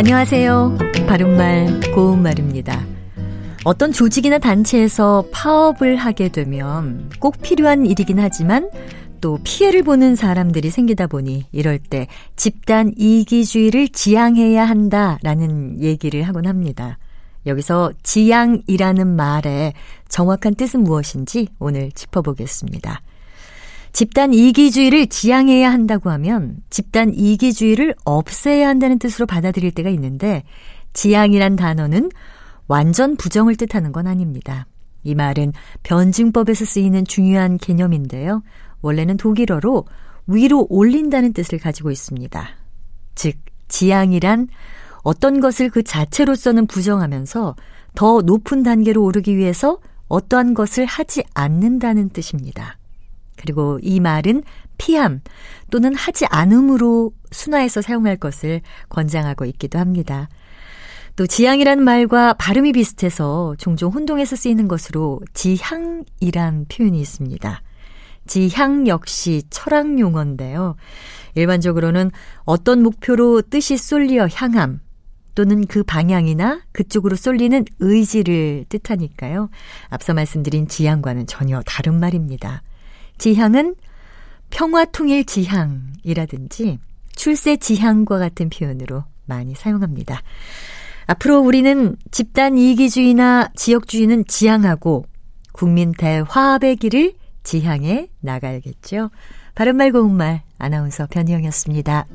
안녕하세요. 바른말, 고운말입니다. 어떤 조직이나 단체에서 파업을 하게 되면 꼭 필요한 일이긴 하지만 또 피해를 보는 사람들이 생기다 보니 이럴 때 집단 이기주의를 지향해야 한다라는 얘기를 하곤 합니다. 여기서 지향이라는 말의 정확한 뜻은 무엇인지 오늘 짚어보겠습니다. 집단 이기주의를 지향해야 한다고 하면 집단 이기주의를 없애야 한다는 뜻으로 받아들일 때가 있는데 지향이란 단어는 완전 부정을 뜻하는 건 아닙니다. 이 말은 변증법에서 쓰이는 중요한 개념인데요. 원래는 독일어로 위로 올린다는 뜻을 가지고 있습니다. 즉, 지향이란 어떤 것을 그 자체로서는 부정하면서 더 높은 단계로 오르기 위해서 어떠한 것을 하지 않는다는 뜻입니다. 그리고 이 말은 피함 또는 하지 않음으로 순화해서 사용할 것을 권장하고 있기도 합니다. 또 지향이라는 말과 발음이 비슷해서 종종 혼동해서 쓰이는 것으로 지향이란 표현이 있습니다. 지향 역시 철학 용어인데요. 일반적으로는 어떤 목표로 뜻이 쏠려 향함 또는 그 방향이나 그쪽으로 쏠리는 의지를 뜻하니까요. 앞서 말씀드린 지향과는 전혀 다른 말입니다. 지향은 평화통일 지향이라든지 출세 지향과 같은 표현으로 많이 사용합니다. 앞으로 우리는 집단 이기주의나 지역주의는 지향하고 국민 대화합의 길을 지향해 나가야겠죠. 바른말 고운말 아나운서 변희영이었습니다.